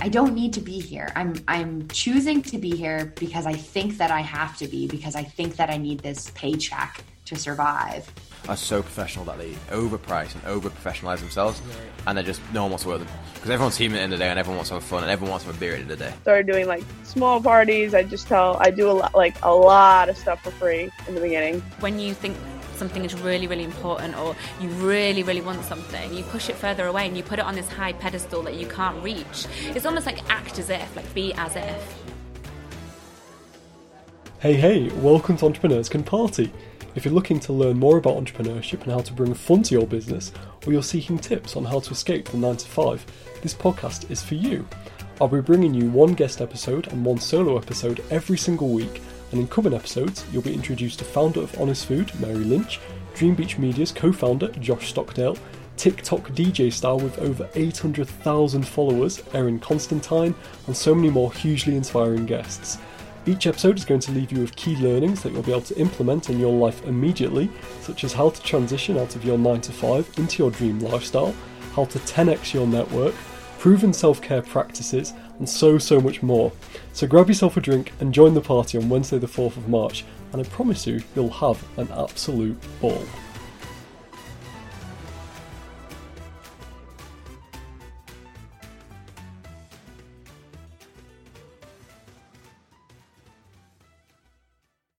I don't need to be here. I'm I'm choosing to be here because I think that I have to be because I think that I need this paycheck to survive. Are so professional that they overprice and over professionalize themselves, and they just no one wants to work with them because everyone's teaming at the end of the day and everyone wants to have fun and everyone wants to have a beer at the end of the day. Started doing like small parties. I just tell I do a lot like a lot of stuff for free in the beginning. When you think something is really, really important or you really, really want something, you push it further away and you put it on this high pedestal that you can't reach. It's almost like act as if, like be as if. Hey, hey, welcome to Entrepreneurs Can Party. If you're looking to learn more about entrepreneurship and how to bring fun to your business, or you're seeking tips on how to escape the 9 to 5, this podcast is for you. I'll be bringing you one guest episode and one solo episode every single week and in coming episodes, you'll be introduced to founder of Honest Food, Mary Lynch, Dream Beach Media's co founder, Josh Stockdale, TikTok DJ star with over 800,000 followers, Erin Constantine, and so many more hugely inspiring guests. Each episode is going to leave you with key learnings that you'll be able to implement in your life immediately, such as how to transition out of your 9 to 5 into your dream lifestyle, how to 10x your network, proven self care practices, and so, so much more. So grab yourself a drink and join the party on Wednesday, the 4th of March, and I promise you, you'll have an absolute ball.